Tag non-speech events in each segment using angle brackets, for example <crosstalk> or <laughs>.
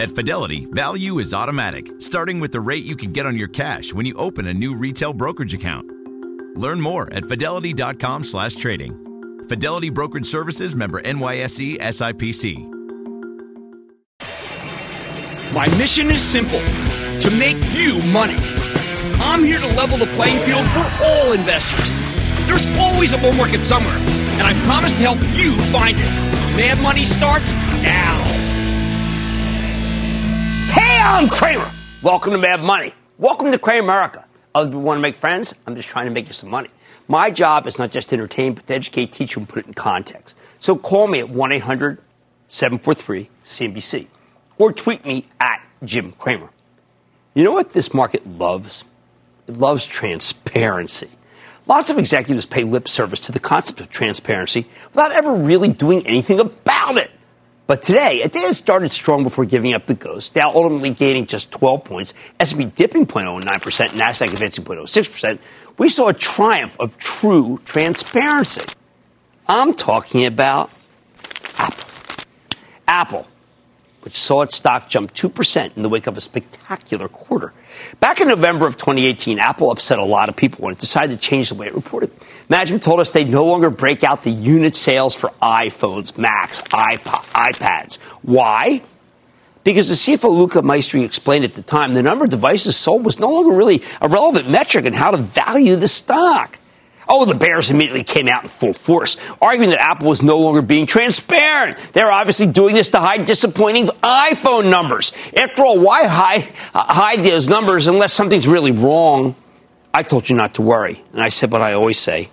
At Fidelity, value is automatic, starting with the rate you can get on your cash when you open a new retail brokerage account. Learn more at fidelity.com slash trading. Fidelity Brokerage Services member NYSE SIPC. My mission is simple to make you money. I'm here to level the playing field for all investors. There's always a bull market somewhere, and I promise to help you find it. Mad Money starts now. I'm Cramer. Welcome to Mad Money. Welcome to Cramerica. Other people want to make friends. I'm just trying to make you some money. My job is not just to entertain, but to educate, teach you, and put it in context. So call me at 1 800 743 CNBC or tweet me at Jim Cramer. You know what this market loves? It loves transparency. Lots of executives pay lip service to the concept of transparency without ever really doing anything about it. But today, a day has started strong before giving up the ghost. Dow ultimately gaining just 12 points, S&P dipping 0.09%, Nasdaq advancing 0.06%. We saw a triumph of true transparency. I'm talking about Apple. Apple, which saw its stock jump 2% in the wake of a spectacular quarter. Back in November of 2018, Apple upset a lot of people when it decided to change the way it reported. Management told us they'd no longer break out the unit sales for iPhones, Macs, iPod, iPads. Why? Because the CFO Luca Maestri explained at the time the number of devices sold was no longer really a relevant metric in how to value the stock. Oh, the bears immediately came out in full force, arguing that Apple was no longer being transparent. They're obviously doing this to hide disappointing iPhone numbers. After all, why hide, hide those numbers unless something's really wrong? I told you not to worry. And I said what I always say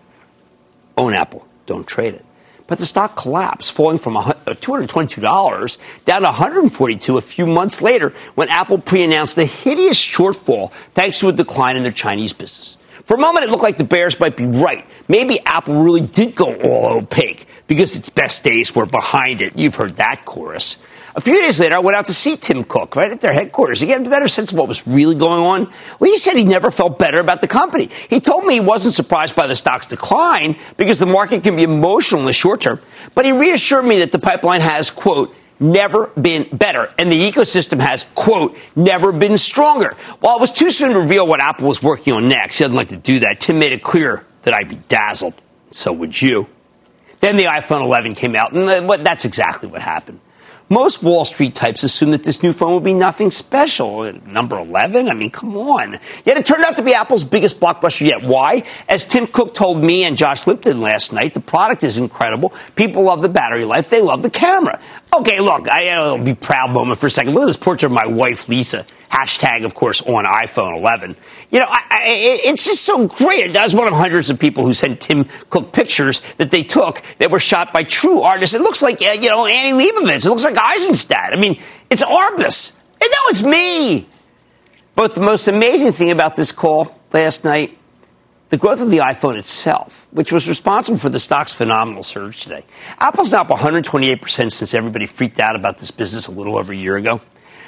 own Apple, don't trade it. But the stock collapsed, falling from uh, $222 down to 142 a few months later when Apple pre-announced a hideous shortfall thanks to a decline in their Chinese business. For a moment, it looked like the Bears might be right. Maybe Apple really did go all opaque because its best days were behind it. You've heard that chorus. A few days later, I went out to see Tim Cook right at their headquarters to get a better sense of what was really going on. Well, he said he never felt better about the company. He told me he wasn't surprised by the stock's decline because the market can be emotional in the short term, but he reassured me that the pipeline has, quote, never been better. And the ecosystem has, quote, never been stronger. While it was too soon to reveal what Apple was working on next, he doesn't like to do that. Tim made it clear that I'd be dazzled. So would you. Then the iPhone 11 came out, and uh, that's exactly what happened. Most Wall Street types assume that this new phone will be nothing special. Number 11? I mean, come on. Yet it turned out to be Apple's biggest blockbuster yet. Why? As Tim Cook told me and Josh Lipton last night, the product is incredible. People love the battery life. They love the camera. Okay, look, I, will be proud moment for a second. Look at this portrait of my wife, Lisa. Hashtag, of course, on iPhone 11. You know, I, I, it's just so great. I was one of hundreds of people who sent Tim Cook pictures that they took that were shot by true artists. It looks like, uh, you know, Annie Leibovitz. It looks like Eisenstaedt. I mean, it's Arbus. And no, it's me. But the most amazing thing about this call last night the growth of the iPhone itself, which was responsible for the stock's phenomenal surge today. Apple's now up 128% since everybody freaked out about this business a little over a year ago.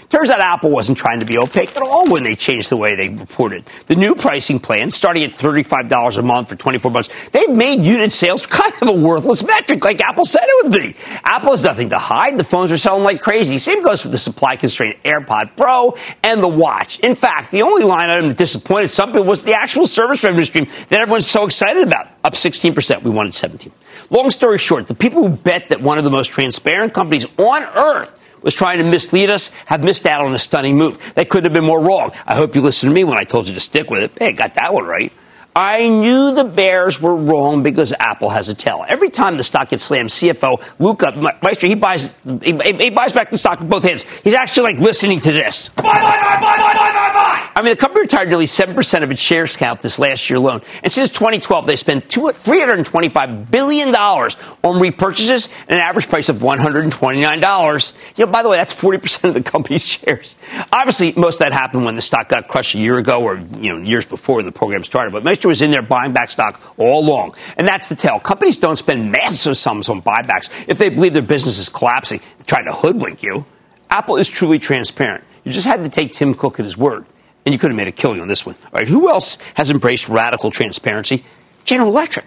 Turns out Apple wasn't trying to be opaque at all when they changed the way they reported. The new pricing plan, starting at $35 a month for 24 months, they've made unit sales kind of a worthless metric, like Apple said it would be. Apple has nothing to hide. The phones are selling like crazy. Same goes for the supply constrained AirPod Pro and the watch. In fact, the only line item that disappointed some people was the actual service revenue stream that everyone's so excited about. Up 16%. We wanted 17. Long story short, the people who bet that one of the most transparent companies on earth was trying to mislead us have missed out on a stunning move. They couldn't have been more wrong. I hope you listened to me when I told you to stick with it. Hey, got that one right. I knew the bears were wrong because Apple has a tail. Every time the stock gets slammed, CFO Luca Maestri, he buys he, he, buys back the stock with both hands. He's actually like listening to this. Buy, buy, buy, buy, buy, buy, buy. I mean, the company retired nearly seven percent of its shares count this last year alone, and since 2012, they spent 325 billion dollars on repurchases at an average price of 129 dollars. You know, by the way, that's 40 percent of the company's <laughs> shares. Obviously, most of that happened when the stock got crushed a year ago, or you know, years before the program started. But Maestri was in there buying back stock all along. And that's the tale. Companies don't spend massive sums on buybacks if they believe their business is collapsing, trying to hoodwink you. Apple is truly transparent. You just had to take Tim Cook at his word. And you could have made a killing on this one. All right, who else has embraced radical transparency? General Electric.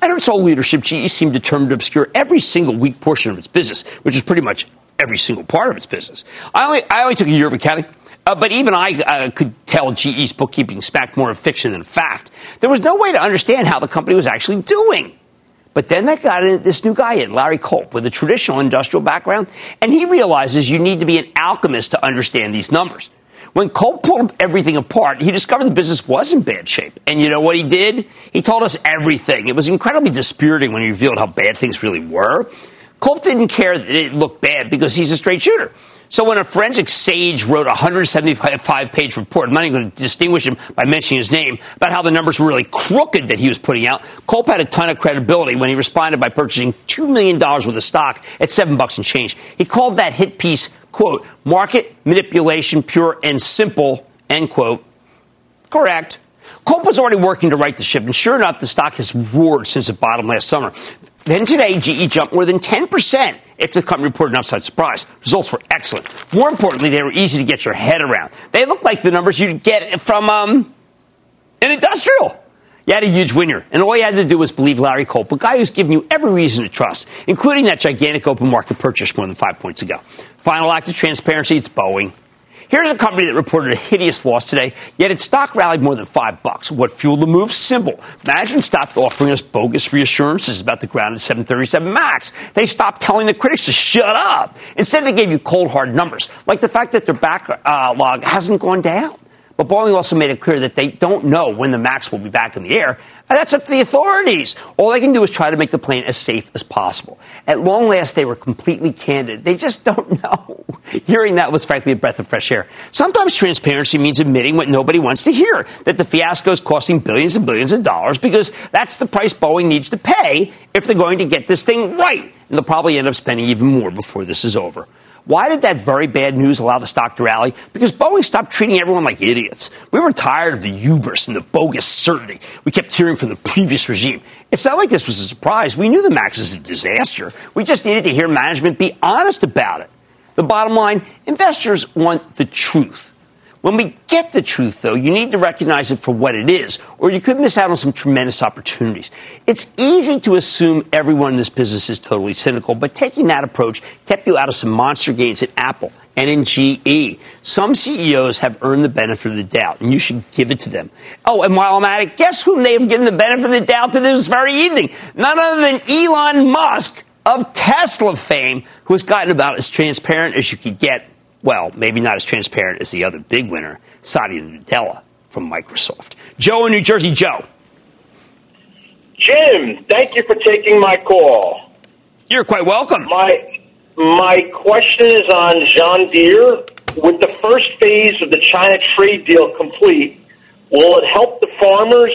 I Under its old leadership, GE seemed determined to obscure every single weak portion of its business, which is pretty much every single part of its business. I only, I only took a year of accounting. Uh, but even I uh, could tell GE's bookkeeping smacked more of fiction than fact. There was no way to understand how the company was actually doing. But then they got in, this new guy in, Larry Culp, with a traditional industrial background, and he realizes you need to be an alchemist to understand these numbers. When Culp pulled everything apart, he discovered the business was in bad shape. And you know what he did? He told us everything. It was incredibly dispiriting when he revealed how bad things really were. Culp didn't care that it looked bad because he's a straight shooter. So when a forensic sage wrote a 175 page report, I'm not even going to distinguish him by mentioning his name, about how the numbers were really crooked that he was putting out, Culp had a ton of credibility when he responded by purchasing $2 million worth of stock at 7 bucks and change. He called that hit piece, quote, market manipulation pure and simple, end quote. Correct. Culp was already working to right the ship, and sure enough, the stock has roared since it bottomed last summer. Then today, GE jumped more than 10% if the company reported an upside surprise. Results were excellent. More importantly, they were easy to get your head around. They look like the numbers you'd get from um, an industrial. You had a huge winner, and all you had to do was believe Larry Culp, a guy who's given you every reason to trust, including that gigantic open market purchase more than five points ago. Final act of transparency, it's Boeing. Here's a company that reported a hideous loss today, yet its stock rallied more than five bucks. What fueled the move? Simple. Management stopped offering us bogus reassurances about the grounded 737 MAX. They stopped telling the critics to shut up. Instead, they gave you cold, hard numbers, like the fact that their backlog hasn't gone down. But Boeing also made it clear that they don't know when the MAX will be back in the air, and that's up to the authorities. All they can do is try to make the plane as safe as possible. At long last, they were completely candid. They just <laughs> don't know. Hearing that was frankly a breath of fresh air. Sometimes transparency means admitting what nobody wants to hear, that the fiasco is costing billions and billions of dollars because that's the price Boeing needs to pay if they're going to get this thing right. And they'll probably end up spending even more before this is over. Why did that very bad news allow the stock to rally? Because Boeing stopped treating everyone like idiots. We were tired of the hubris and the bogus certainty we kept hearing from the previous regime. It's not like this was a surprise. We knew the MAX is a disaster. We just needed to hear management be honest about it. The bottom line investors want the truth. When we get the truth, though, you need to recognize it for what it is, or you could miss out on some tremendous opportunities. It's easy to assume everyone in this business is totally cynical, but taking that approach kept you out of some monster gains at Apple and in GE. Some CEOs have earned the benefit of the doubt, and you should give it to them. Oh, and while I'm at it, guess whom they have given the benefit of the doubt to this very evening? None other than Elon Musk of Tesla fame, who has gotten about as transparent as you could get well, maybe not as transparent as the other big winner, Satya Nadella from Microsoft. Joe in New Jersey. Joe. Jim, thank you for taking my call. You're quite welcome. My my question is on John Deere. With the first phase of the China trade deal complete, will it help the farmers?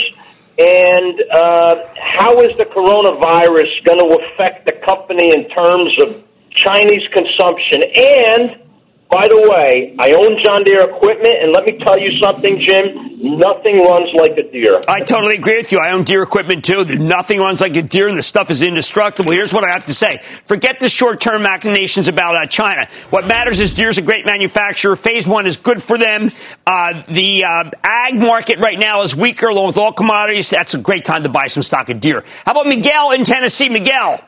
And uh, how is the coronavirus going to affect the company in terms of Chinese consumption? And by the way, I own John Deere equipment, and let me tell you something, Jim. Nothing runs like a Deere. I totally agree with you. I own Deere equipment too. Nothing runs like a Deere, and the stuff is indestructible. Here's what I have to say: Forget the short-term machinations about uh, China. What matters is Deere's a great manufacturer. Phase one is good for them. Uh, the uh, ag market right now is weaker, along with all commodities. That's a great time to buy some stock of Deere. How about Miguel in Tennessee? Miguel.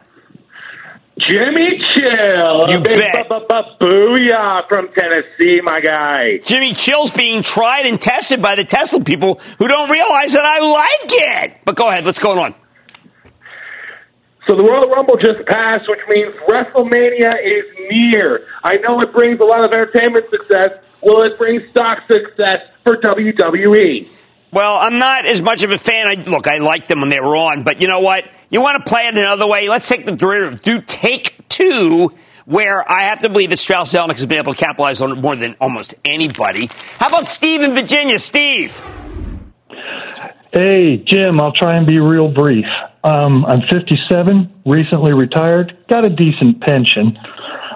Jimmy Chill. You bet. Booyah from Tennessee, my guy. Jimmy Chill's being tried and tested by the Tesla people who don't realize that I like it. But go ahead. What's going on? So the Royal Rumble just passed, which means WrestleMania is near. I know it brings a lot of entertainment success. Will it bring stock success for WWE? Well, I'm not as much of a fan. I, look, I liked them when they were on, but you know what? You want to play it another way? Let's take the derivative. Do take two, where I have to believe that Strauss Zelnick has been able to capitalize on it more than almost anybody. How about Steve in Virginia? Steve. Hey, Jim, I'll try and be real brief. Um, I'm 57, recently retired, got a decent pension.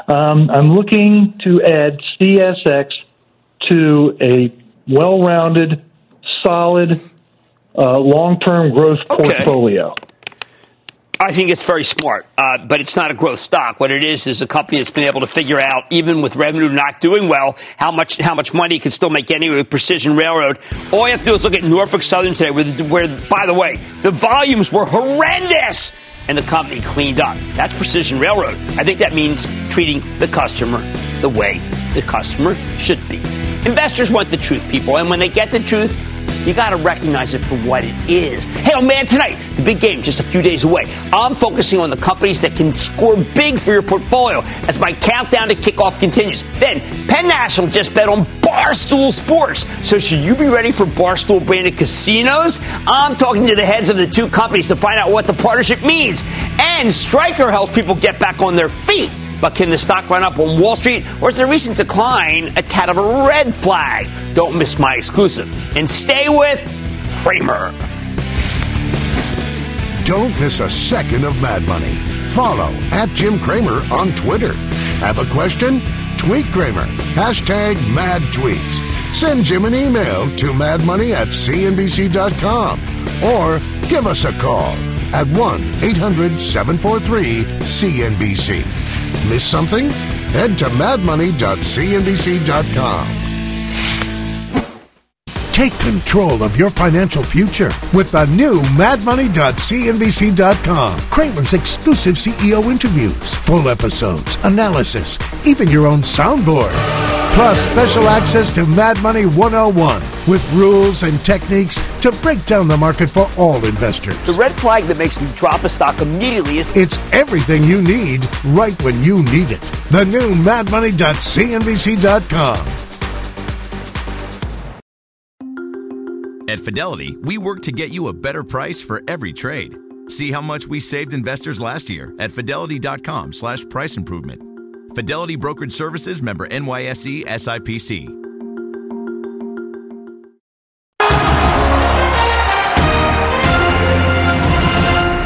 Um, I'm looking to add CSX to a well rounded solid uh, long term growth okay. portfolio. I think it's very smart, uh, but it's not a growth stock. What it is is a company that's been able to figure out, even with revenue not doing well, how much how much money it can still make anyway with Precision Railroad. All you have to do is look at Norfolk Southern today, where, where by the way, the volumes were horrendous. and the company cleaned up. That's precision railroad. I think that means treating the customer the way the customer should be. Investors want the truth, people, and when they get the truth, you got to recognize it for what it is. Hey, oh man, tonight, the big game just a few days away. I'm focusing on the companies that can score big for your portfolio as my countdown to kickoff continues. Then, Penn National just bet on Barstool Sports. So, should you be ready for Barstool branded casinos? I'm talking to the heads of the two companies to find out what the partnership means. And Stryker helps people get back on their feet. But can the stock run up on Wall Street, or is the recent decline a tad of a red flag? Don't miss my exclusive. And stay with Cramer. Don't miss a second of Mad Money. Follow at Jim Cramer on Twitter. Have a question? Tweet Cramer. Hashtag mad tweets. Send Jim an email to madmoney at cnbc.com or give us a call at 1 800 743 CNBC. Miss something? Head to madmoney.cnbc.com. Take control of your financial future with the new madmoney.cnbc.com. Cramer's exclusive CEO interviews, full episodes, analysis, even your own soundboard. Plus, special access to Mad Money 101 with rules and techniques to break down the market for all investors. The red flag that makes me drop a stock immediately is It's everything you need right when you need it. The new madmoney.cnbc.com. At Fidelity, we work to get you a better price for every trade. See how much we saved investors last year at fidelity.com slash price improvement. Fidelity Brokerage Services member NYSE SIPC.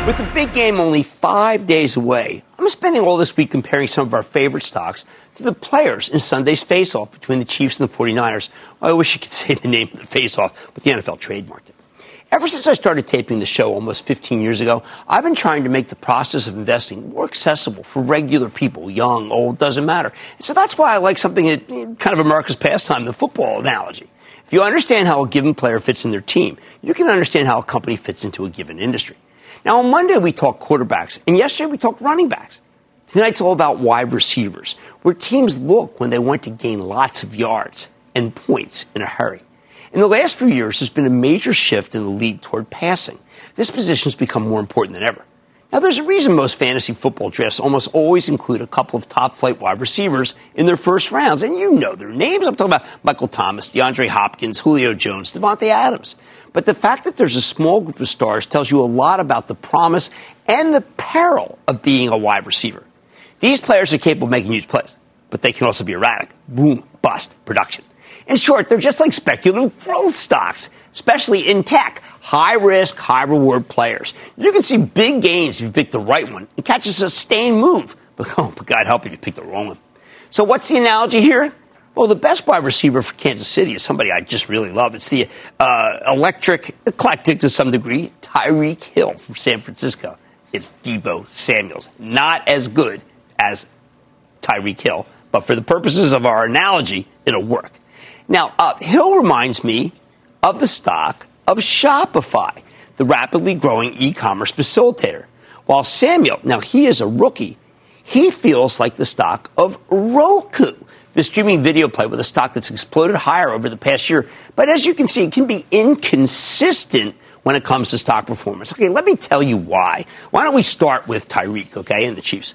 With the big game only five days away, I'm spending all this week comparing some of our favorite stocks to the players in Sunday's face-off between the Chiefs and the 49ers. I wish I could <laughs> say the name of the face-off, but the NFL trademarked it. Ever since I started taping the show almost 15 years ago, I've been trying to make the process of investing more accessible for regular people, young, old, doesn't matter. So that's why I like something that eh, kind of America's pastime, the football analogy. If you understand how a given player fits in their team, you can understand how a company fits into a given industry. Now, on Monday, we talked quarterbacks, and yesterday, we talked running backs. Tonight's all about wide receivers, where teams look when they want to gain lots of yards and points in a hurry. In the last few years, there's been a major shift in the league toward passing. This position has become more important than ever. Now, there's a reason most fantasy football drafts almost always include a couple of top flight wide receivers in their first rounds, and you know their names. I'm talking about Michael Thomas, DeAndre Hopkins, Julio Jones, Davante Adams. But the fact that there's a small group of stars tells you a lot about the promise and the peril of being a wide receiver. These players are capable of making huge plays, but they can also be erratic. Boom, bust, production. In short, they're just like speculative growth stocks, especially in tech. High risk, high reward players. You can see big gains if you pick the right one and catch a sustained move. <laughs> But, oh, but God help you if you pick the wrong one. So what's the analogy here? Well, the best wide receiver for Kansas City is somebody I just really love. It's the uh, electric, eclectic to some degree, Tyreek Hill from San Francisco. It's Deebo Samuels. Not as good as Tyreek Hill, but for the purposes of our analogy, it'll work. Now, uh, Hill reminds me of the stock of Shopify, the rapidly growing e commerce facilitator. While Samuel, now he is a rookie, he feels like the stock of Roku, the streaming video play with a stock that's exploded higher over the past year. But as you can see, it can be inconsistent when it comes to stock performance. Okay, let me tell you why. Why don't we start with Tyreek, okay, and the Chiefs?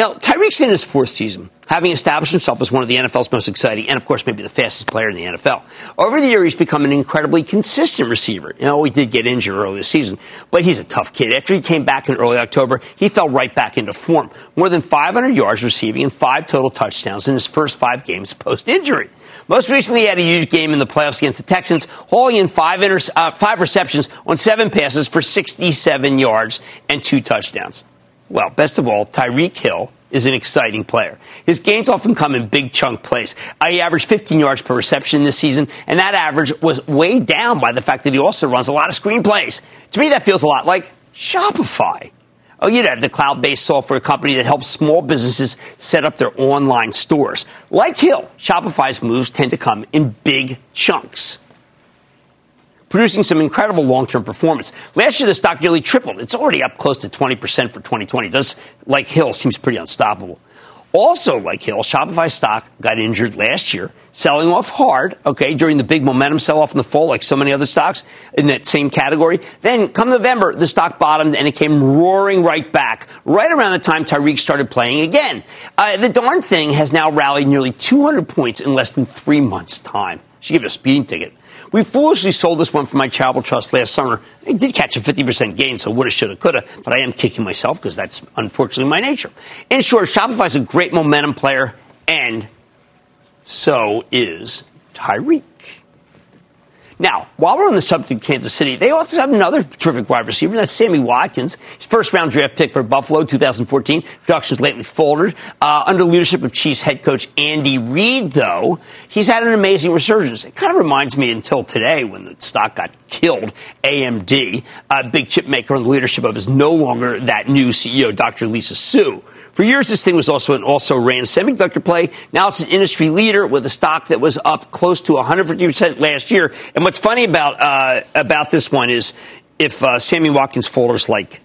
Now, Tyreek's in his fourth season, having established himself as one of the NFL's most exciting and, of course, maybe the fastest player in the NFL. Over the year, he's become an incredibly consistent receiver. You know, he did get injured early this season, but he's a tough kid. After he came back in early October, he fell right back into form. More than 500 yards receiving and five total touchdowns in his first five games post injury. Most recently, he had a huge game in the playoffs against the Texans, hauling in five, inter- uh, five receptions on seven passes for 67 yards and two touchdowns. Well, best of all, Tyreek Hill is an exciting player. His gains often come in big chunk plays. He averaged 15 yards per reception this season, and that average was weighed down by the fact that he also runs a lot of screen plays. To me, that feels a lot like Shopify. Oh, you know, the cloud based software company that helps small businesses set up their online stores. Like Hill, Shopify's moves tend to come in big chunks. Producing some incredible long term performance. Last year, the stock nearly tripled. It's already up close to 20% for 2020. It does, like Hill, seems pretty unstoppable. Also, like Hill, Shopify stock got injured last year, selling off hard, okay, during the big momentum sell off in the fall, like so many other stocks in that same category. Then, come November, the stock bottomed and it came roaring right back, right around the time Tyreek started playing again. Uh, the darn thing has now rallied nearly 200 points in less than three months' time. She gave it a speeding ticket. We foolishly sold this one from my charitable trust last summer. I did catch a 50% gain, so woulda, shoulda, coulda, but I am kicking myself because that's unfortunately my nature. In short, Shopify is a great momentum player, and so is Tyreek. Now, while we're on the subject of Kansas City, they also have another terrific wide receiver. That's Sammy Watkins, his first round draft pick for Buffalo 2014. Production's lately faltered. Uh, under leadership of Chiefs head coach Andy Reid, though, he's had an amazing resurgence. It kind of reminds me until today when the stock got killed, AMD, a big chip maker under the leadership of is no longer that new CEO, Dr. Lisa Su. For years, this thing was also an also ran semiconductor play. Now it's an industry leader with a stock that was up close to 150% last year. And what's funny about, uh, about this one is if uh, Sammy Watkins folders like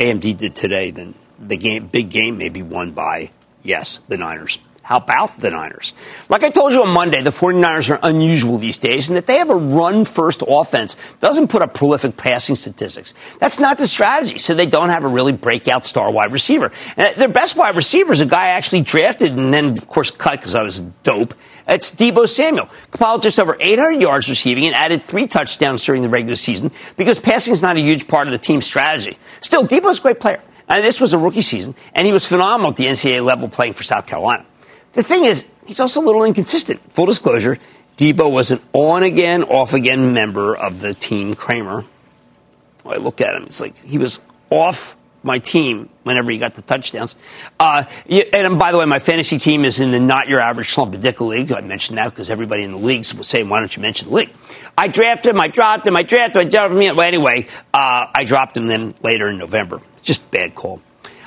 AMD did today, then the game, big game may be won by, yes, the Niners. How about the Niners? Like I told you on Monday, the 49ers are unusual these days in that they have a run first offense, doesn't put up prolific passing statistics. That's not the strategy, so they don't have a really breakout star wide receiver. And their best wide receiver is a guy I actually drafted and then, of course, cut because I was dope. It's Deebo Samuel. Compiled just over 800 yards receiving and added three touchdowns during the regular season because passing is not a huge part of the team's strategy. Still, Deebo's a great player. And this was a rookie season, and he was phenomenal at the NCAA level playing for South Carolina. The thing is, he's also a little inconsistent. Full disclosure, Deebo was an on again, off again member of the team Cramer. I look at him, it's like he was off my team whenever he got the touchdowns. Uh, and by the way, my fantasy team is in the not your average slump Slumpadickle league. I mentioned that because everybody in the league was saying, why don't you mention the league? I drafted him, I dropped him, I drafted him, I dropped him. Well, anyway, uh, I dropped him then later in November. Just bad call.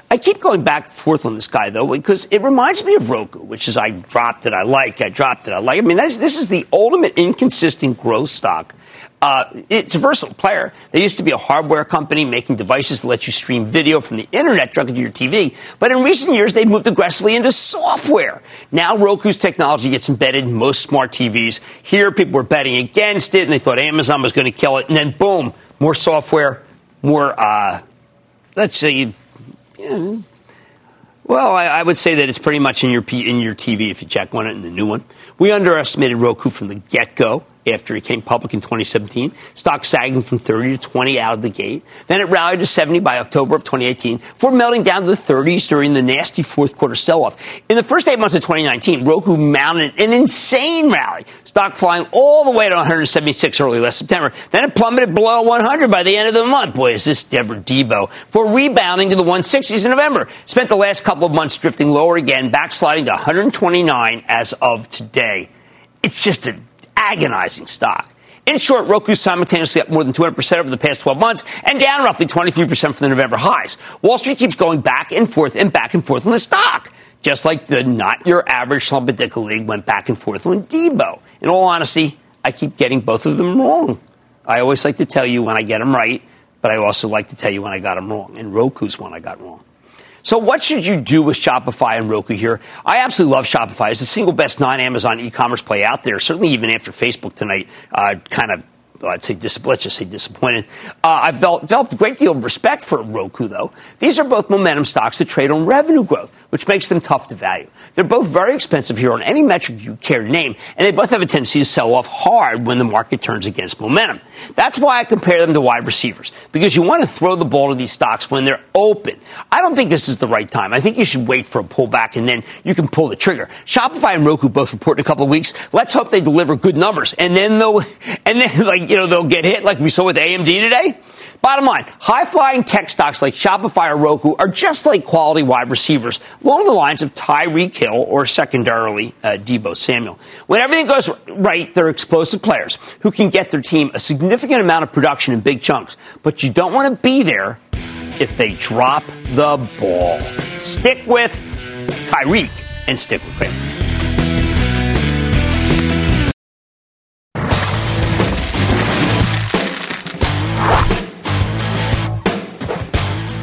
I keep going back and forth on this guy though because it reminds me of Roku, which is I dropped it, I like, I dropped it, I like. I mean, this is the ultimate inconsistent growth stock. Uh, it's a versatile player. They used to be a hardware company making devices that let you stream video from the internet directly to your TV. But in recent years, they've moved aggressively into software. Now Roku's technology gets embedded in most smart TVs. Here, people were betting against it, and they thought Amazon was going to kill it. And then, boom, more software, more, uh, let's say, Well, I, I, would say that it's pretty much in your in your TV if you check one it in the new one. We underestimated Roku from the get go after it came public in 2017. Stock sagging from 30 to 20 out of the gate. Then it rallied to 70 by October of 2018 before melting down to the 30s during the nasty fourth quarter sell-off. In the first eight months of 2019, Roku mounted an insane rally. Stock flying all the way to 176 early last September. Then it plummeted below 100 by the end of the month. Boy, is this Dever Deebo. For rebounding to the 160s in November. Spent the last couple of months drifting lower again, backsliding to 129 as of today. It's just a agonizing stock. In short, Roku simultaneously up more than 200% over the past 12 months and down roughly 23% from the November highs. Wall Street keeps going back and forth and back and forth on the stock, just like the not your average Slumpadickle League went back and forth on Deebo. In all honesty, I keep getting both of them wrong. I always like to tell you when I get them right, but I also like to tell you when I got them wrong. And Roku's one I got wrong. So what should you do with Shopify and Roku here? I absolutely love Shopify. It's the single best non-Amazon e-commerce play out there. Certainly even after Facebook tonight uh, kind of I'd say dis- let's just say disappointed. Uh, I've developed a great deal of respect for Roku, though. These are both momentum stocks that trade on revenue growth, which makes them tough to value. They're both very expensive here on any metric you care to name, and they both have a tendency to sell off hard when the market turns against momentum. That's why I compare them to wide receivers, because you want to throw the ball to these stocks when they're open. I don't think this is the right time. I think you should wait for a pullback and then you can pull the trigger. Shopify and Roku both report in a couple of weeks. Let's hope they deliver good numbers, and then they'll, <laughs> and then like you know, they'll get hit like we saw with AMD today. Bottom line, high flying tech stocks like Shopify or Roku are just like quality wide receivers along the lines of Tyreek Hill or secondarily uh, Deebo Samuel. When everything goes right, they're explosive players who can get their team a significant amount of production in big chunks, but you don't want to be there if they drop the ball. Stick with Tyreek and stick with Cramer.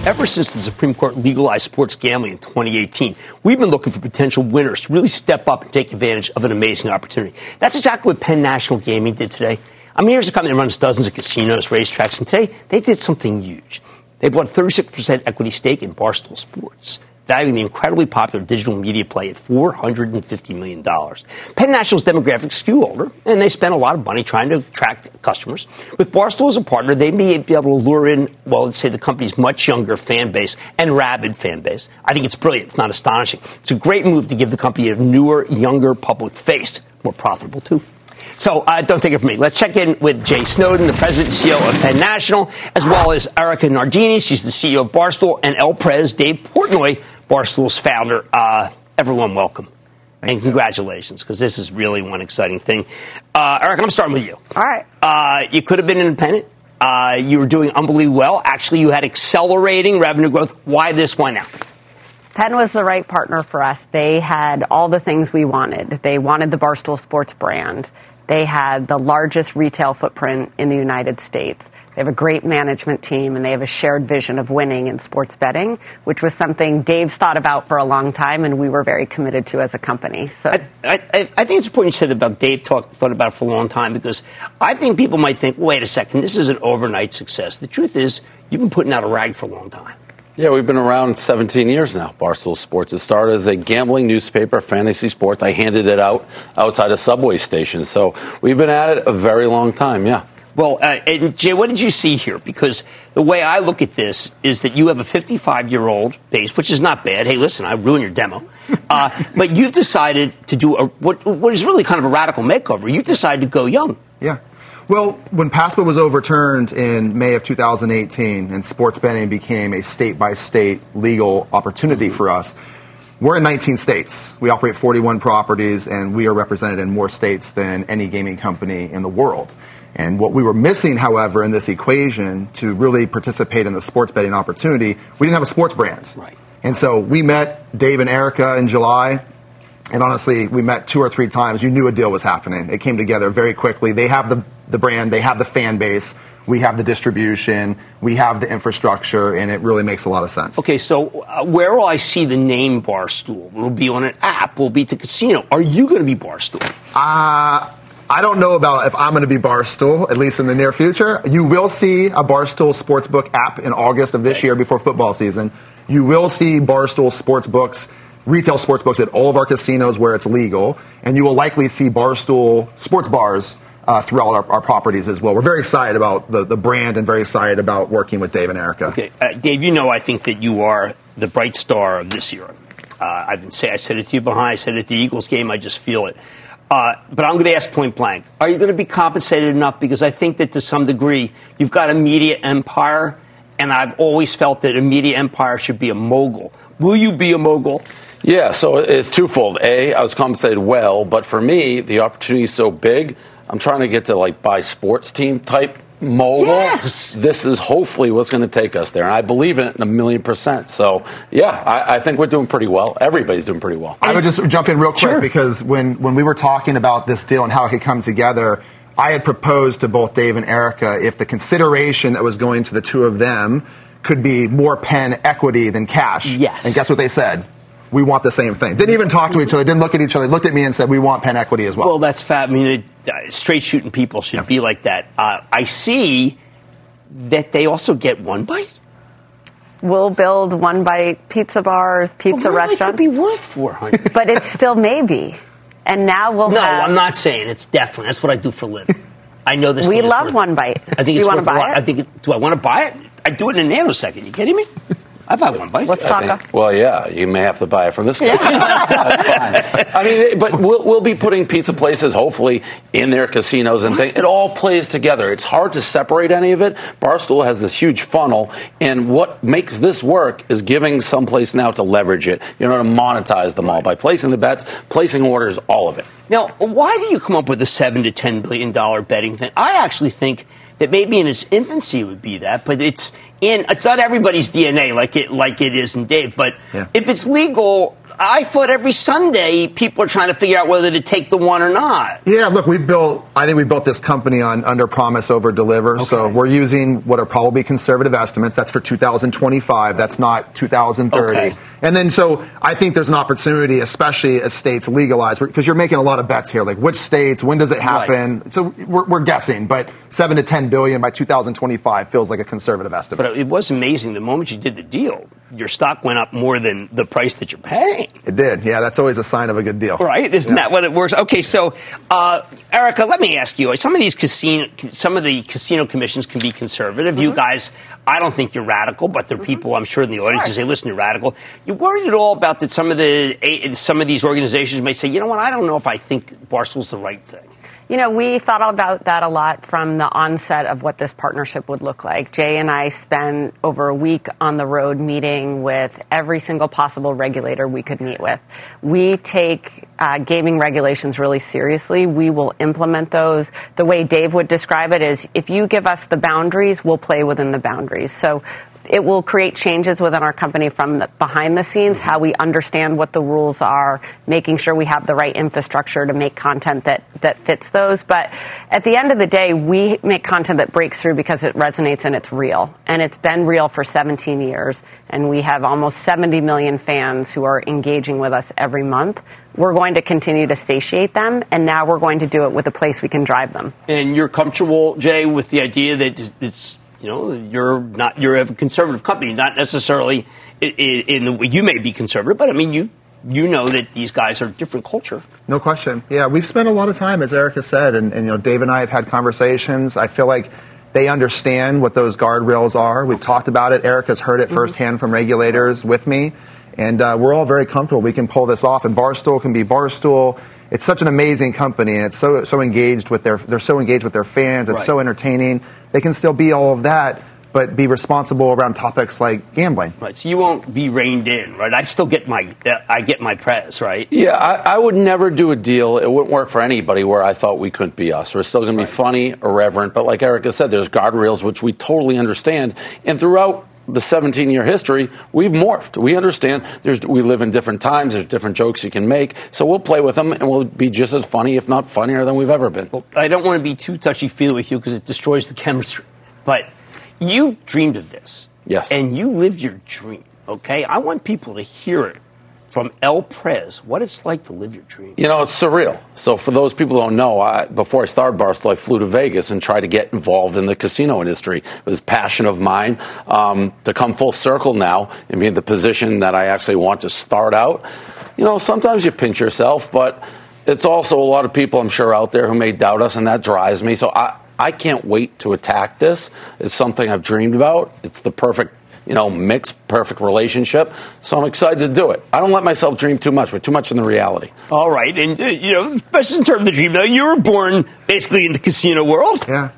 Ever since the Supreme Court legalized sports gambling in 2018, we've been looking for potential winners to really step up and take advantage of an amazing opportunity. That's exactly what Penn National Gaming did today. I mean, here's a company that runs dozens of casinos, racetracks, and today they did something huge. They bought 36% equity stake in Barstool Sports valuing the incredibly popular digital media play at $450 million. Penn National's demographics skew older, and they spend a lot of money trying to attract customers. With Barstool as a partner, they may be able to lure in, well, let's say the company's much younger fan base and rabid fan base. I think it's brilliant. It's not astonishing. It's a great move to give the company a newer, younger public face, more profitable too. So uh, don't take it from me. Let's check in with Jay Snowden, the president and CEO of Penn National, as well as Erika Nardini. She's the CEO of Barstool, and El Prez, Dave Portnoy, Barstool's founder. Uh, everyone, welcome. and congratulations, because this is really one exciting thing. Uh, Eric, I'm starting with you. All right. Uh, you could have been independent. Uh, you were doing unbelievably well. Actually, you had accelerating revenue growth. Why this? Why now? Penn was the right partner for us. They had all the things we wanted. They wanted the Barstool Sports brand. They had the largest retail footprint in the United States. They have a great management team and they have a shared vision of winning in sports betting, which was something Dave's thought about for a long time and we were very committed to as a company. So I, I, I think it's important you said about Dave talk, thought about it for a long time because I think people might think, wait a second, this is an overnight success. The truth is, you've been putting out a rag for a long time. Yeah, we've been around 17 years now, Barstool Sports. It started as a gambling newspaper, fantasy sports. I handed it out outside a subway station. So we've been at it a very long time, yeah. Well, uh, and Jay, what did you see here? Because the way I look at this is that you have a 55 year old base, which is not bad. Hey, listen, I ruined your demo. <laughs> Uh, but you've decided to do a, what, what is really kind of a radical makeover. You've decided to go young. Yeah. Well, when PASPA was overturned in May of 2018 and sports betting became a state by state legal opportunity for us, we're in 19 states. We operate 41 properties, and we are represented in more states than any gaming company in the world. And what we were missing, however, in this equation to really participate in the sports betting opportunity, we didn't have a sports brand. Right. And so we met Dave and Erika in July. And honestly, we met two or three times. You knew a deal was happening. It came together very quickly. They have the the brand, they have the fan base, we have the distribution, we have the infrastructure, and it really makes a lot of sense. Okay, so uh, where will I see the name Barstool? Will be on an app? Will be at the casino? Are you going to be Barstool? Uh, I don't know about if I'm going to be Barstool, at least in the near future. You will see a Barstool Sportsbook app in August of this year before football season. You will see Barstool Sportsbooks retail sportsbooks at all of our casinos where it's legal, and you will likely see Barstool sports bars uh, throughout our, our, properties as well. We're very excited about the, the brand and very excited about working with Dave and Erika. Okay, uh, Dave, you know I think that you are the bright star of this year. Uh, I've been say I said it to you behind. I said it at the Eagles game. I just feel it. Uh, but I'm going to ask point blank: Are you going to be compensated enough? Because I think that to some degree you've got a media empire, and I've always felt that a media empire should be a mogul. Will you be a mogul? Yeah, so it's twofold. A, I was compensated well, but for me, the opportunity is so big I'm trying to get to like buy sports team type mogul. Yes. This is hopefully what's going to take us there. And I believe in it in a million percent. So, yeah, I, I, think we're doing pretty well. Everybody's doing pretty well. I would just jump in real quick sure. because when, when we were talking about this deal and how it could come together, I had proposed to both Dave and Erika if the consideration that was going to the two of them could be more Penn equity than cash. Yes. And guess what they said? We want the same thing. Didn't even talk to each other, didn't look at each other, looked at me and said, we want Penn equity as well. Well, that's fat. I mean, uh, straight shooting people should yeah. be like that. Uh, I see that they also get one bite. We'll build one bite pizza bars, pizza well, restaurants. could be worth 400 <laughs> But it's still maybe. And now we'll no, have... I'm not saying it's definitely. That's what I do for a living. I know this. We love one bite. I think do it's you want to buy it? I think. It, do I want to buy it? I do it in a nanosecond. You kidding me? I've had one bite. Let's talk. Well, yeah, you may have to buy it from this guy. <laughs> That's fine. I mean, but we'll, we'll, be putting pizza places, hopefully, in their casinos and things. It all plays together. It's hard to separate any of it. Barstool has this huge funnel, and what makes this work is giving some place now to leverage it. You know, to monetize them all by placing the bets, placing orders, all of it. Now, why do you come up with a seven to ten billion dollar betting thing? I actually think that maybe in its infancy it would be that, but it's in it's not everybody's DNA like it like it is in Dave. But yeah. if it's legal, I thought every Sunday people are trying to figure out whether to take the one or not. Yeah, look, we've built. I think we built this company on under promise, over deliver. So we're using what are probably conservative estimates. That's for 2025. That's not 2030. Okay. And then, so I think there's an opportunity, especially as states legalize, because you're making a lot of bets here. Like which states, when does it happen? So we're, we're guessing, but seven to 10 billion by 2025 feels like a conservative estimate. But it was amazing. The moment you did the deal, your stock went up more than the price that you're paying. It did. Yeah, that's always a sign of a good deal. Right? Isn't Yeah. that what it works? Okay, so uh, Erika, let me ask you: some of these casino, some of the casino commissions can be conservative. You guys, I don't think you're radical, but there are people I'm sure in the audience who say, "Listen, you're radical." You worried at all about that? Some of the eh, some of these organizations may say, "You know what? I don't know if I think Barstool's the right thing." You know, we thought about that a lot from the onset of what this partnership would look like. Jay and I spent over a week on the road meeting with every single possible regulator we could meet with. We take uh, gaming regulations really seriously. We will implement those. The way Dave would describe it is if you give us the boundaries, we'll play within the boundaries. So it will create changes within our company from the, behind the scenes, how we understand what the rules are, making sure we have the right infrastructure to make content that, that fits those. But at the end of the day, we make content that breaks through because it resonates and it's real. And it's been real for 17 years. And we have almost 70 million fans who are engaging with us every month. We're going to continue to satiate them, and now we're going to do it with a place we can drive them. And you're comfortable, Jay, with the idea that it's you know you're not you're a conservative company, not necessarily in, in the you may be conservative, but I mean you you know that these guys are different culture. No question. Yeah, we've spent a lot of time, as Erika said, and, and you know, Dave and I have had conversations. I feel like they understand what those guardrails are. We've talked about it. Erika's heard it firsthand from regulators with me, and uh, we're all very comfortable. We can pull this off, and Barstool can be Barstool. It's such an amazing company, and it's so so engaged with their they're so engaged with their fans. It's Right. so entertaining. They can still be all of that, but be responsible around topics like gambling. Right, so you won't be reined in, right? I still get my I get my press, right? Yeah, I, I would never do a deal. It wouldn't work for anybody where I thought we couldn't be us. We're still going to be funny, irreverent, but like Erika said, there's guardrails which we totally understand. And throughout the 17 year history, we've morphed. We understand there's we live in different times. There's different jokes you can make, so we'll play with them and we'll be just as funny, if not funnier, than we've ever been. I don't want to be too touchy feely with you because it destroys the chemistry. But you dreamed of this. Yes. And you lived your dream, okay? I want people to hear it from El Prez, what it's like to live your dream. You know, it's surreal. So, for those people who don't know, I, before I started Barstool, I flew to Vegas and tried to get involved in the casino industry. It was a passion of mine. Um, to come full circle now and be in the position that I actually want to start out, you know, sometimes you pinch yourself, but it's also a lot of people I'm sure out there who may doubt us, and that drives me. So, I, I can't wait to attack this. It's something I've dreamed about. It's the perfect you know, mix, perfect relationship. So I'm excited to do it. I don't let myself dream too much. We're too much in the reality. All right. And, uh, you know, especially in terms of the dream, though, you were born basically in the casino world. Yeah.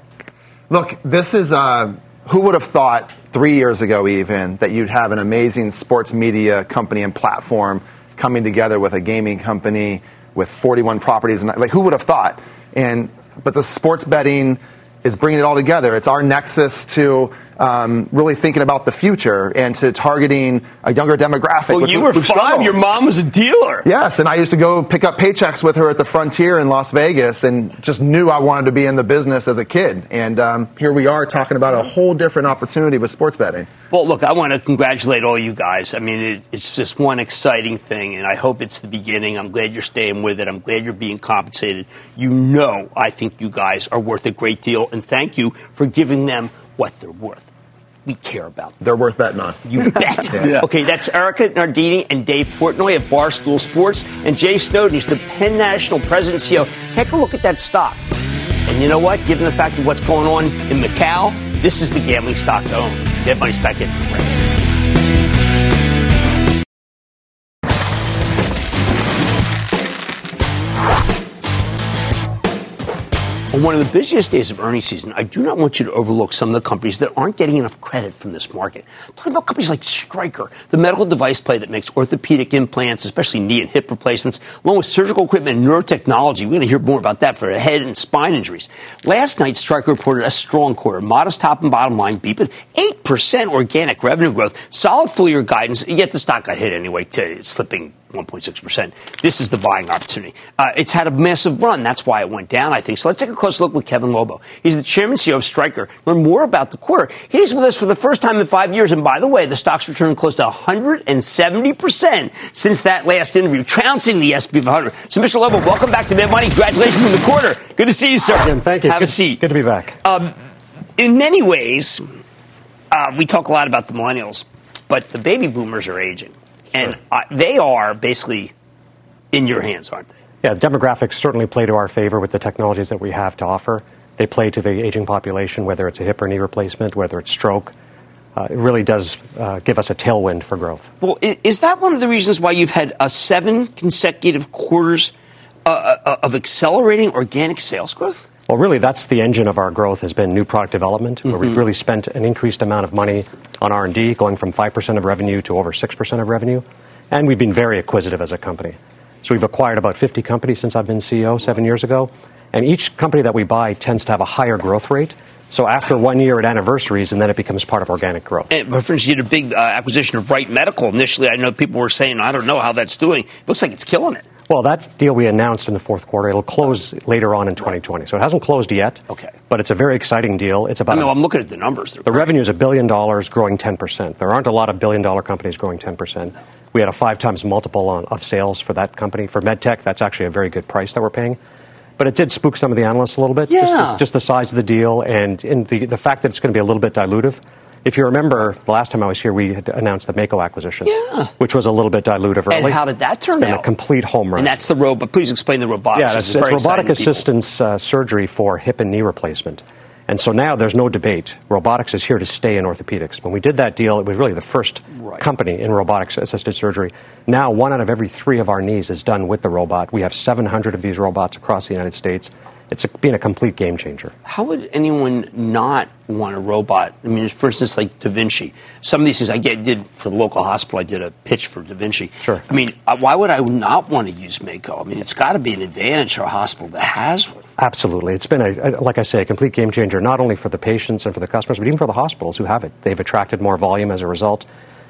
Look, this is uh, who would have thought three years ago, even, that you'd have an amazing sports media company and platform coming together with a gaming company with 41 properties, and like who would have thought? And but the sports betting is bringing it all together. It's our nexus to um, really thinking about the future and to targeting a younger demographic. Well, which you were five. struggled. Your mom was a dealer. Yes, and I used to go pick up paychecks with her at the frontier in Las Vegas and just knew I wanted to be in the business as a kid. And um, here we are talking about a whole different opportunity with sports betting. Well, look, I want to congratulate all you guys. I mean, it, it's just one exciting thing, and I hope it's the beginning. I'm glad you're staying with it. I'm glad you're being compensated. You know, I think you guys are worth a great deal, and thank you for giving them what they're worth. We care about them. They're worth betting on. You <laughs> bet. Yeah. Okay, that's Erika Nardini and Dave Portnoy of Barstool Sports, and Jay Snowden. He's the Penn National President CEO. Take a look at that stock. And you know what? Given the fact of what's going on in Macau, this is the gambling stock to own. Get money's back in. On one of the busiest days of earnings season, I do not want you to overlook some of the companies that aren't getting enough credit from this market. I'm talking about companies like Stryker, the medical device play that makes orthopedic implants, especially knee and hip replacements, along with surgical equipment and neurotechnology. We're going to hear more about that for head and spine injuries. Last night, Stryker reported a strong quarter, modest top and bottom line beat, but 8% organic revenue growth, solid full year guidance, yet the stock got hit anyway, to slipping 1.6%. This is the buying opportunity. Uh, it's had a massive run. That's why it went down, I think. So let's take a close look with Kevin Lobo. He's the chairman and CEO of Stryker. Learn more about the quarter. He's with us for the first time in five years. And by the way, the stock's returned close to 170% since that last interview, trouncing the SP 500. So, Mr. Lobo, welcome back to Mad Money. Congratulations on the quarter. Good to see you, sir. Jim, thank you. Have good, a seat. Good to be back. Um, in many ways, uh, we talk a lot about the millennials, but the baby boomers are aging. And Sure. uh, they are basically in your hands, aren't they? Yeah, demographics certainly play to our favor with the technologies that we have to offer. They play to the aging population, whether it's a hip or knee replacement, whether it's stroke. Uh, it really does uh, give us a tailwind for growth. Well, is that one of the reasons why you've had uh, seven consecutive quarters uh, uh, of accelerating organic sales growth? Well, really, that's the engine of our growth has been new product development, where we've really spent an increased amount of money on R&D, going from 5% of revenue to over 6% of revenue. And we've been very acquisitive as a company. So we've acquired about 50 companies since I've been CEO seven years ago. And each company that we buy tends to have a higher growth rate. So after one year at anniversaries, and then it becomes part of organic growth. And for instance, you did a big uh, acquisition of Wright Medical. Initially, I know people were saying, I don't know how that's doing. It looks like it's killing it. Well, that deal we announced in the fourth quarter. It'll close later on in 2020. So it hasn't closed yet. Okay. But it's a very exciting deal. It's about a- I'm looking at the numbers. They're The revenue is a billion dollars, growing 10%. There aren't a lot of billion dollar companies growing 10%. We had a five times multiple on, of sales for that company. For MedTech, that's actually a very good price that we're paying. But it did spook some of the analysts a little bit. Just, Yeah. just, just the size of the deal and in the, the fact that it's going to be a little bit dilutive. If you remember, the last time I was here, we had announced the Mako acquisition, Yeah. which was a little bit dilutive early. And how did that turn it's been out? a complete home run. And that's the robot. Please explain the robotics. Yeah, it's, it's robotic assistance uh, surgery for hip and knee replacement. And so now there's no debate. Robotics is here to stay in orthopedics. When we did that deal, it was really the first Right. company in robotics assisted surgery. Now, one out of every three of our knees is done with the robot. We have 700 of these robots across the United States. It's a, been a complete game changer. How would anyone not want a robot? I mean, for instance, like Da Vinci. Some of these things I get, did for the local hospital. I did a pitch for Da Vinci. Sure. I mean, uh, why would I not want to use Mako? I mean, it's got to be an advantage for a hospital that has one. Absolutely. It's been, a, a- like I say, a complete game changer, not only for the patients and for the customers, but even for the hospitals who have it. They've attracted more volume as a result.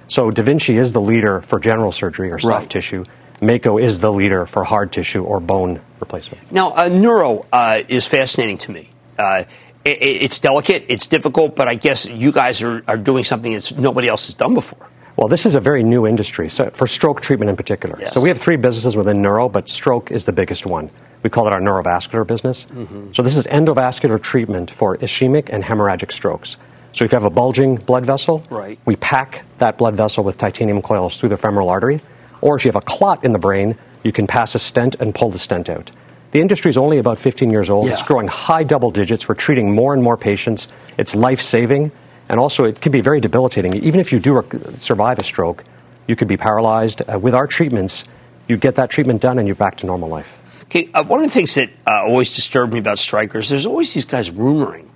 So Da Vinci is the leader for general surgery or soft Right. tissue. Mako is the leader for hard tissue or bone replacement. Now, uh, neuro uh, is fascinating to me. Uh, it, it's delicate, it's difficult, but I guess you guys are, are doing something that nobody else has done before. Well, this is a very new industry, so for stroke treatment in particular. Yes. So we have three businesses within neuro, but stroke is the biggest one. We call it our neurovascular business. Mm-hmm. So this is endovascular treatment for ischemic and hemorrhagic strokes. So if you have a bulging blood vessel, Right. we pack that blood vessel with titanium coils through the femoral artery. Or if you have a clot in the brain, you can pass a stent and pull the stent out. The industry is only about 15 years old. Yeah. It's growing high double digits. We're treating more and more patients. It's life saving, and also it can be very debilitating. Even if you do rec- survive a stroke, you could be paralyzed. Uh, with our treatments, you get that treatment done and you're back to normal life. Okay, uh, one of the things that uh, always disturbed me about Stryker's, there's always these guys rumoring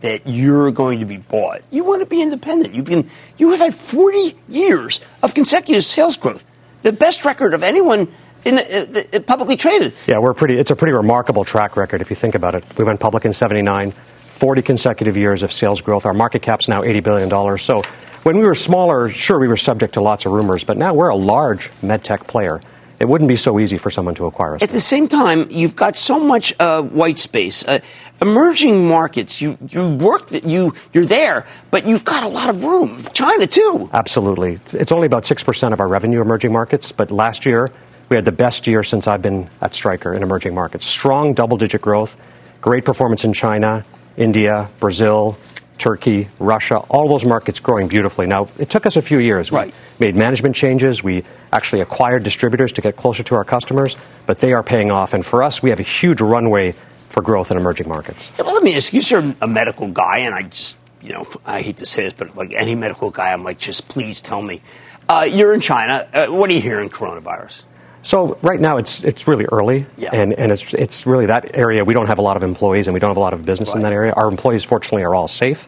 that you're going to be bought. You want to be independent. You've been, you have had 40 years of consecutive sales growth, the best record of anyone in the, uh, uh, publicly traded. Yeah, we're pretty. It's a pretty remarkable track record if you think about it. We went public in '79, 40 consecutive years of sales growth. Our market cap's now 80 billion dollars. So when we were smaller, sure, we were subject to lots of rumors, but now we're a large med tech player. It wouldn't be so easy for someone to acquire us. At the same time, you've got so much uh, white space. Uh, emerging markets, you, you work that you you're there, but you've got a lot of room. China too. Absolutely. It's only about 6% of our revenue emerging markets, but last year we had the best year since I've been at Stryker in emerging markets. Strong double digit growth, great performance in China, India, Brazil, Turkey, Russia, all those markets growing beautifully. Now, it took us a few years. Right. We made management changes. We actually acquired distributors to get closer to our customers, but they are paying off. And for us, we have a huge runway for growth in emerging markets. Yeah, well, let me ask you, you're a medical guy, and I just, you know, I hate to say this, but like any medical guy, I'm like, just please tell me. Uh, you're in China. Uh, what are you hearing coronavirus? So right now it's it's really early, Yeah. and and it's it's really that area. We don't have a lot of employees, and we don't have a lot of business in that area. Our employees, fortunately, are all safe,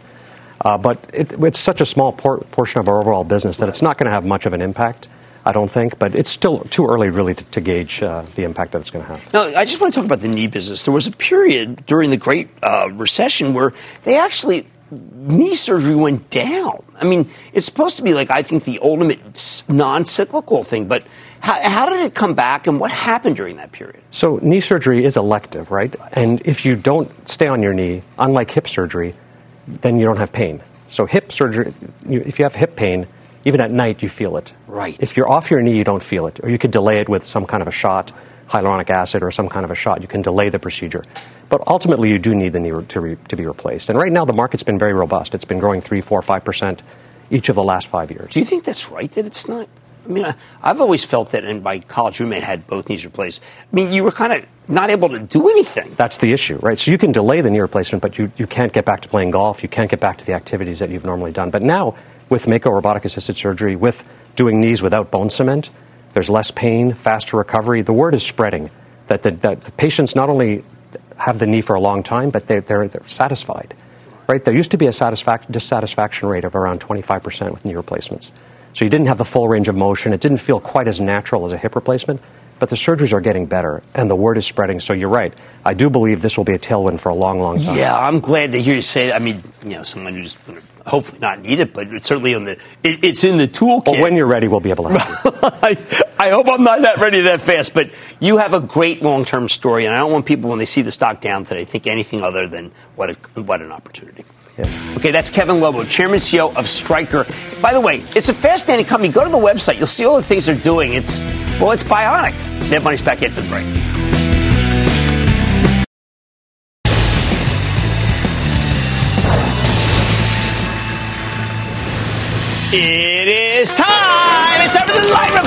uh, but it, it's such a small por- portion of our overall business that it's not going to have much of an impact. I don't think, but it's still too early, really, to, to gauge uh, the impact that it's going to have. Now, I just want to talk about the knee business. There was a period during the Great uh, Recession where they actually knee surgery went down. I mean, it's supposed to be like I think the ultimate non-cyclical thing, but How, how did it come back, and what happened during that period? So knee surgery is elective, right? And if you don't stay on your knee, unlike hip surgery, then you don't have pain. So hip surgery, you, if you have hip pain, even at night you feel it. Right. If you're off your knee, you don't feel it, or you could delay it with some kind of a shot, hyaluronic acid, or some kind of a shot. You can delay the procedure. But ultimately, you do need the knee to, re, to be replaced. And right now, the market's been very robust. It's been growing three, four, five percent each of the last five years. Do you think that's right? That it's not. I mean, I've always felt that, and my college roommate had both knees replaced. I mean, you were kind of not able to do anything. That's the issue, right? So you can delay the knee replacement, but you, you can't get back to playing golf. You can't get back to the activities that you've normally done. But now, with Mako robotic assisted surgery, with doing knees without bone cement, there's less pain, faster recovery. The word is spreading that the, that the patients not only have the knee for a long time, but they, they're, they're satisfied. Right? There used to be a satisfac- dissatisfaction rate of around 25% with knee replacements. So you didn't have the full range of motion. It didn't feel quite as natural as a hip replacement. But the surgeries are getting better, and the word is spreading. So you're right. I do believe this will be a tailwind for a long, long time. Yeah, I'm glad to hear you say that. I mean, you know, someone who's hopefully not need it, but it's certainly on the it, it's in the toolkit. Well, when you're ready, we'll be able to help you. <laughs> I, I hope I'm not that ready that fast, but you have a great long term story, and I don't want people when they see the stock down today think anything other than what a, what an opportunity. Yeah. Okay, that's Kevin Lobo, Chairman CEO of Stryker. By the way, it's a fascinating company. Go to the website; you'll see all the things they're doing. It's well, it's bionic. Net money's back into the break. It is time. It's time for the light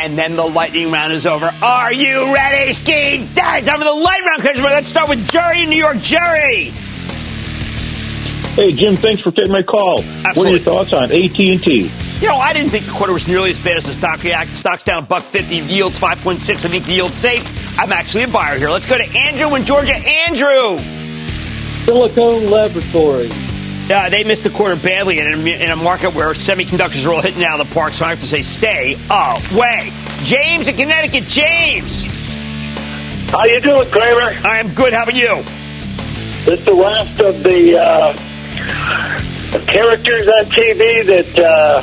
And then the lightning round is over. Are you ready, Ski Daddy? Time for the lightning round, Christopher. Let's start with Jerry in New York. Jerry. Hey Jim, thanks for taking my call. What are your thoughts on AT and T? You know, I didn't think the quarter was nearly as bad as the stock reacted. Stock's down a buck fifty, yields five point six. I think the yield's safe. I'm actually a buyer here. Let's go to Andrew in Georgia. Andrew. Silicon Laboratory. Uh, they missed the quarter badly in a, in a market where semiconductors are all hitting out of the park, so I have to say stay away. James in Connecticut. James. How you doing, Cramer? I am good. How about you? It's the last of the uh, characters on TV that uh,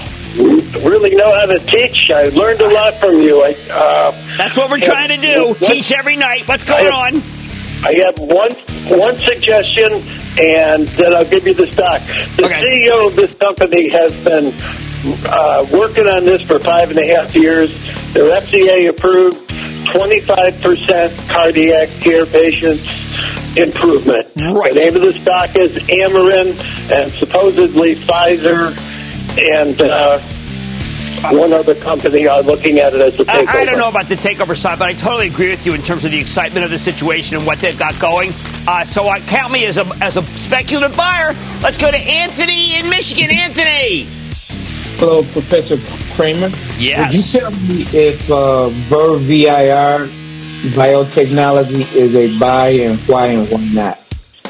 really know how to teach. I learned a lot from you. I, uh, That's what we're trying to do. What- Teach every night. What's going I on? I have one one suggestion, and then I'll give you the stock. The CEO of this company has been uh, working on this for five and a half years. They're FDA approved, twenty five percent cardiac care patients improvement. Right. The name of the stock is Amarin, and supposedly Pfizer and. Uh, one other company are looking at it as a takeover. I, I don't know about the takeover side, but I totally agree with you in terms of the excitement of the situation and what they've got going. Uh, so I count me as a as a speculative buyer. Let's go to Anthony in Michigan. Anthony. Hello, Professor Cramer. Yes. Would you tell me if uh, VirVIR biotechnology is a buy and why and why not?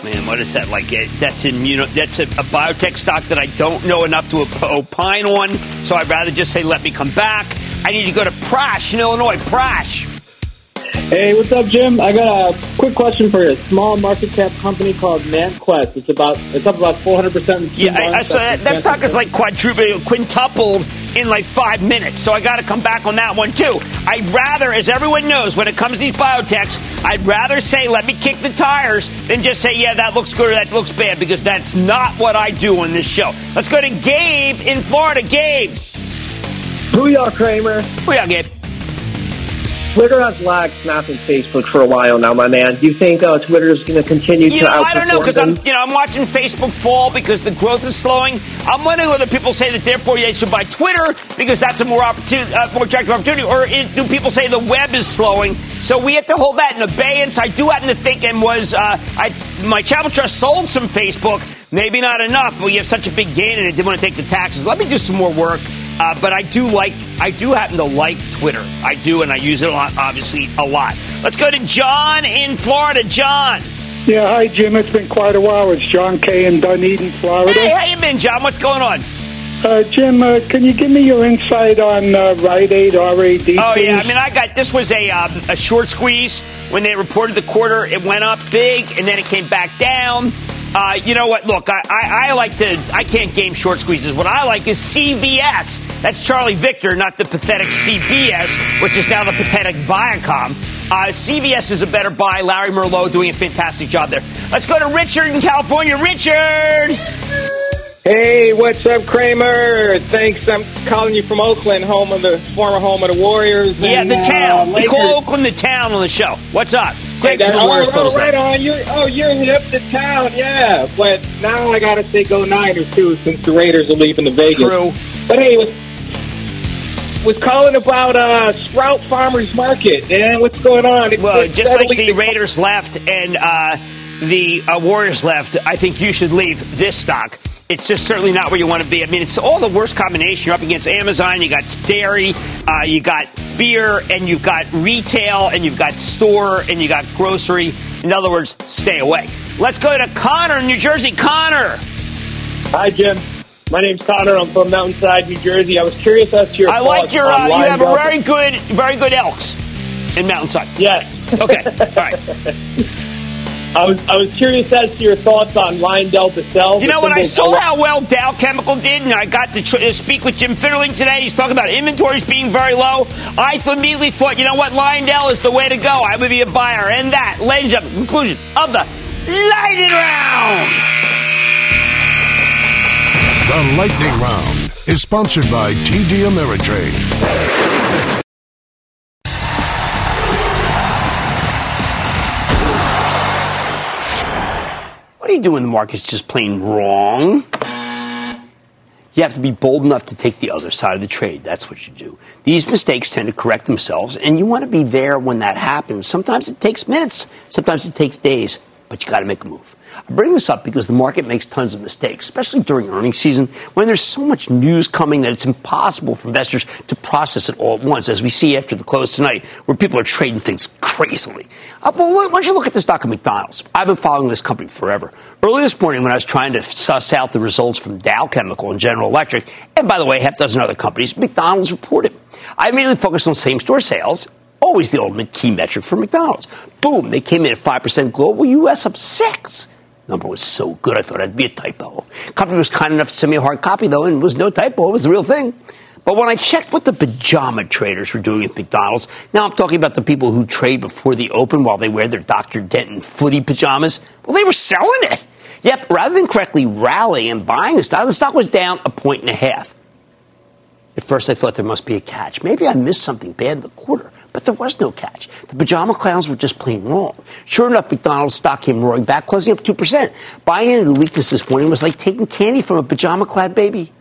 Man, what is that like? That's immuno. That's a, a biotech stock that I don't know enough to op- opine on. So I'd rather just say, let me come back. I need to go to Prash in Illinois. Prash. Hey, what's up, Jim? I got a quick question for you. A small market cap company called ManQuest. It's about it's up about four hundred percent. Yeah, I, I saw that. That stock is like quadrupled, quintupled in like five minutes. So I got to come back on that one too. I'd rather, as everyone knows, when it comes to these biotechs, I'd rather say let me kick the tires than just say yeah that looks good or that looks bad because that's not what I do on this show. Let's go to Gabe in Florida. Gabe. Booyah, Cramer. Booyah, Gabe. Twitter has lagged Snap and Facebook for a while now, my man. Do you think uh, Twitter is going to continue You to know, outperform I don't know because I'm, you know, I'm watching Facebook fall because the growth is slowing. I'm wondering whether people say that therefore they should buy Twitter because that's a more opportunity, uh, more attractive opportunity, or is, do people say the web is slowing? So we have to hold that in abeyance. I do happen to think, and was uh, I, my Charitable Trust sold some Facebook, maybe not enough, but we have such a big gain and it didn't want to take the taxes. Let me do some more work. Uh, but I do like, I do happen to like Twitter. I do, and I use it a lot, obviously, a lot. Let's go to John in Florida. John. Yeah, hi Jim. It's been quite a while. It's John Kay in Dunedin, Florida. Hey, how you been, John? What's going on? Uh, Jim, uh, can you give me your insight on uh, Rite Aid RAD? Oh yeah, I mean, I got this was a um, a short squeeze when they reported the quarter. It went up big, and then it came back down. Uh, you know what? Look, I, I, I, like to, I can't game short squeezes. What I like is CVS. That's Charlie Victor, not the pathetic CBS, which is now the pathetic Viacom. Uh, CVS is a better buy. Larry Merlo doing a fantastic job there. Let's go to Richard in California. Richard! Hey, what's up, Cramer? Thanks. I'm calling you from Oakland, home of the former home of the Warriors. Yeah, and, the town. Uh, we call Oakland the town on the show. What's up? Great Hey, for the oh, Warriors. oh, right on. You're, oh, you're hip to town, yeah. But now I got to say go Niners, too, since the Raiders are leaving to Vegas. True. But hey, was, was calling about uh, Sprout Farmers Market. And what's going on? It's Well, just like the Raiders left and uh, the uh, Warriors left, I think you should leave this stock. It's just certainly not where you want to be. I mean, it's all the worst combination. You're up against Amazon, you got dairy, uh, you got beer, and you've got retail, and you've got store, and you got grocery. In other words, stay away. Let's go to Connor in New Jersey. Connor. Hi, Jim. My name's Connor. I'm from Mountainside, New Jersey. I was curious as to your I like your. Uh, you have a very good, very good elks in Mountainside. Yes. Okay. All right. <laughs> I was I was curious as to your thoughts on Lyondell You know what? I saw how well Dow Chemical did, and I got to tr- uh, speak with Jim Fitterling today. He's talking about inventories being very low. I immediately thought, you know what? Lyondell is the way to go. I would be a buyer. And that, ladies and gentlemen, conclusion of the Lightning Round. The Lightning Round is sponsored by TD Ameritrade. What do you do when the market's just plain wrong? You have to be bold enough to take the other side of the trade. That's what you do. These mistakes tend to correct themselves, and you want to be there when that happens. Sometimes it takes minutes, sometimes it takes days, but you got to make a move. I bring this up because the market makes tons of mistakes, especially during earnings season when there's so much news coming that it's impossible for investors to process it all at once, as we see after the close tonight, where people are trading things crazily. Uh, well, why don't you look at the stock of McDonald's? I've been following this company forever. Early this morning, when I was trying to suss out the results from Dow Chemical and General Electric, and by the way, half dozen other companies, McDonald's reported. I immediately focused on same store sales always the ultimate key metric for McDonald's. Boom, they came in at 5% global, US up 6 Number was so good, I thought it'd be a typo. Company was kind enough to send me a hard copy, though, and it was no typo, it was the real thing. But when I checked what the pajama traders were doing at McDonald's, now I'm talking about the people who trade before the open while they wear their Dr. Denton footy pajamas, well, they were selling it. Yep, rather than correctly rallying and buying the stock, the stock was down a point and a half. At first, I thought there must be a catch. Maybe I missed something bad in the quarter, but there was no catch. The pajama clowns were just plain wrong. Sure enough, McDonald's stock came roaring back, closing up 2%. Buying into the weakness this morning was like taking candy from a pajama clad baby.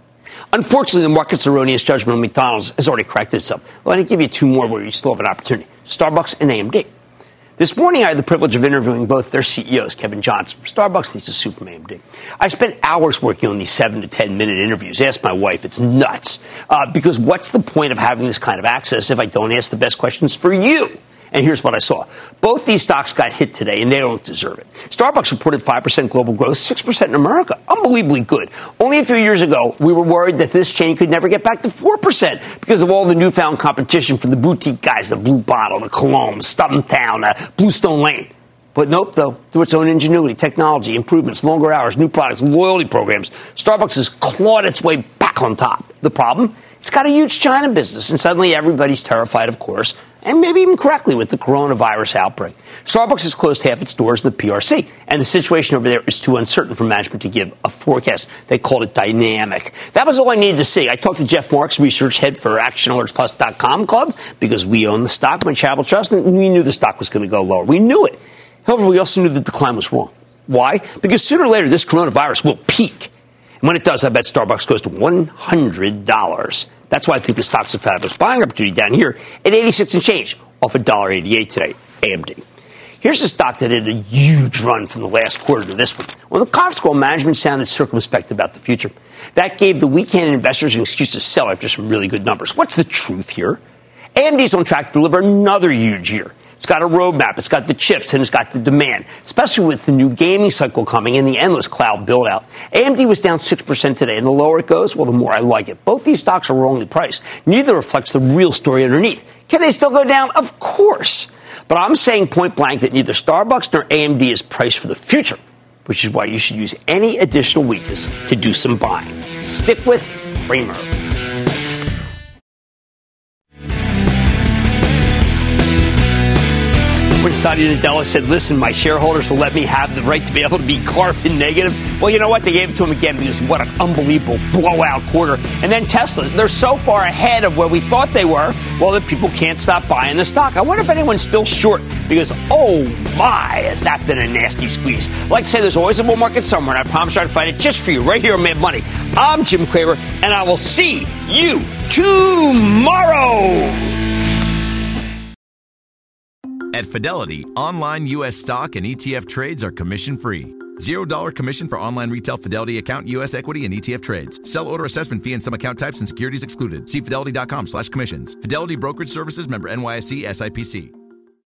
Unfortunately, the market's erroneous judgment on McDonald's has already corrected itself. Let to give you two more where you still have an opportunity Starbucks and AMD. This morning, I had the privilege of interviewing both their CEOs, Kevin Johnson from Starbucks and Lisa Su from AMD. I spent hours working on these seven to ten minute interviews. Ask my wife, it's nuts. Uh, because what's the point of having this kind of access if I don't ask the best questions for you? And here's what I saw. Both these stocks got hit today, and they don't deserve it. Starbucks reported 5% global growth, 6% in America. Unbelievably good. Only a few years ago, we were worried that this chain could never get back to 4% because of all the newfound competition from the boutique guys, the Blue Bottle, the Colombe, Stumptown, uh, Bluestone Lane. But nope, though, through its own ingenuity, technology, improvements, longer hours, new products, loyalty programs, Starbucks has clawed its way back on top. The problem? It's got a huge China business, and suddenly everybody's terrified, of course, and maybe even correctly with the coronavirus outbreak. Starbucks has closed half its doors in the PRC, and the situation over there is too uncertain for management to give a forecast. They called it dynamic. That was all I needed to see. I talked to Jeff Marks, research head for ActionAlertsPlus.com Club, because we own the stock, my Charitable Trust, and we knew the stock was going to go lower. We knew it. However, we also knew that the decline was wrong. Why? Because sooner or later, this coronavirus will peak. And when it does, I bet Starbucks goes to $100. That's why I think the stock's a fabulous buying opportunity down here at 86 and change, off $1.88 today, AMD. Here's a stock that had a huge run from the last quarter to this one. Well, the call management sounded circumspect about the future. That gave the weekend investors an excuse to sell after some really good numbers. What's the truth here? AMD's on track to deliver another huge year. It's got a roadmap, it's got the chips, and it's got the demand, especially with the new gaming cycle coming and the endless cloud build out. AMD was down 6% today, and the lower it goes, well, the more I like it. Both these stocks are wrongly priced. Neither reflects the real story underneath. Can they still go down? Of course. But I'm saying point blank that neither Starbucks nor AMD is priced for the future. which is why you should use any additional weakness to do some buying. Stick with Cramer. When Satya Nadella said, listen, my shareholders will let me have the right to be able to be carbon negative. Well, you know what? They gave it to him again because what an unbelievable blowout quarter. And then Tesla, they're so far ahead of where we thought they were, well, that people can't stop buying the stock. I wonder if anyone's still short because, oh my, has that been a nasty squeeze. Like I say, there's always a bull market somewhere, and I promise I'll find it just for you right here on Mad Money. I'm Jim Cramer, and I will see you tomorrow. At Fidelity, online U.S. stock and ETF trades are commission free. $0 commission for online retail Fidelity account, U.S. equity, and ETF trades. Sell order assessment fee and some account types and securities excluded. See fidelity.com slash commissions. Fidelity Brokerage Services member NYSE SIPC.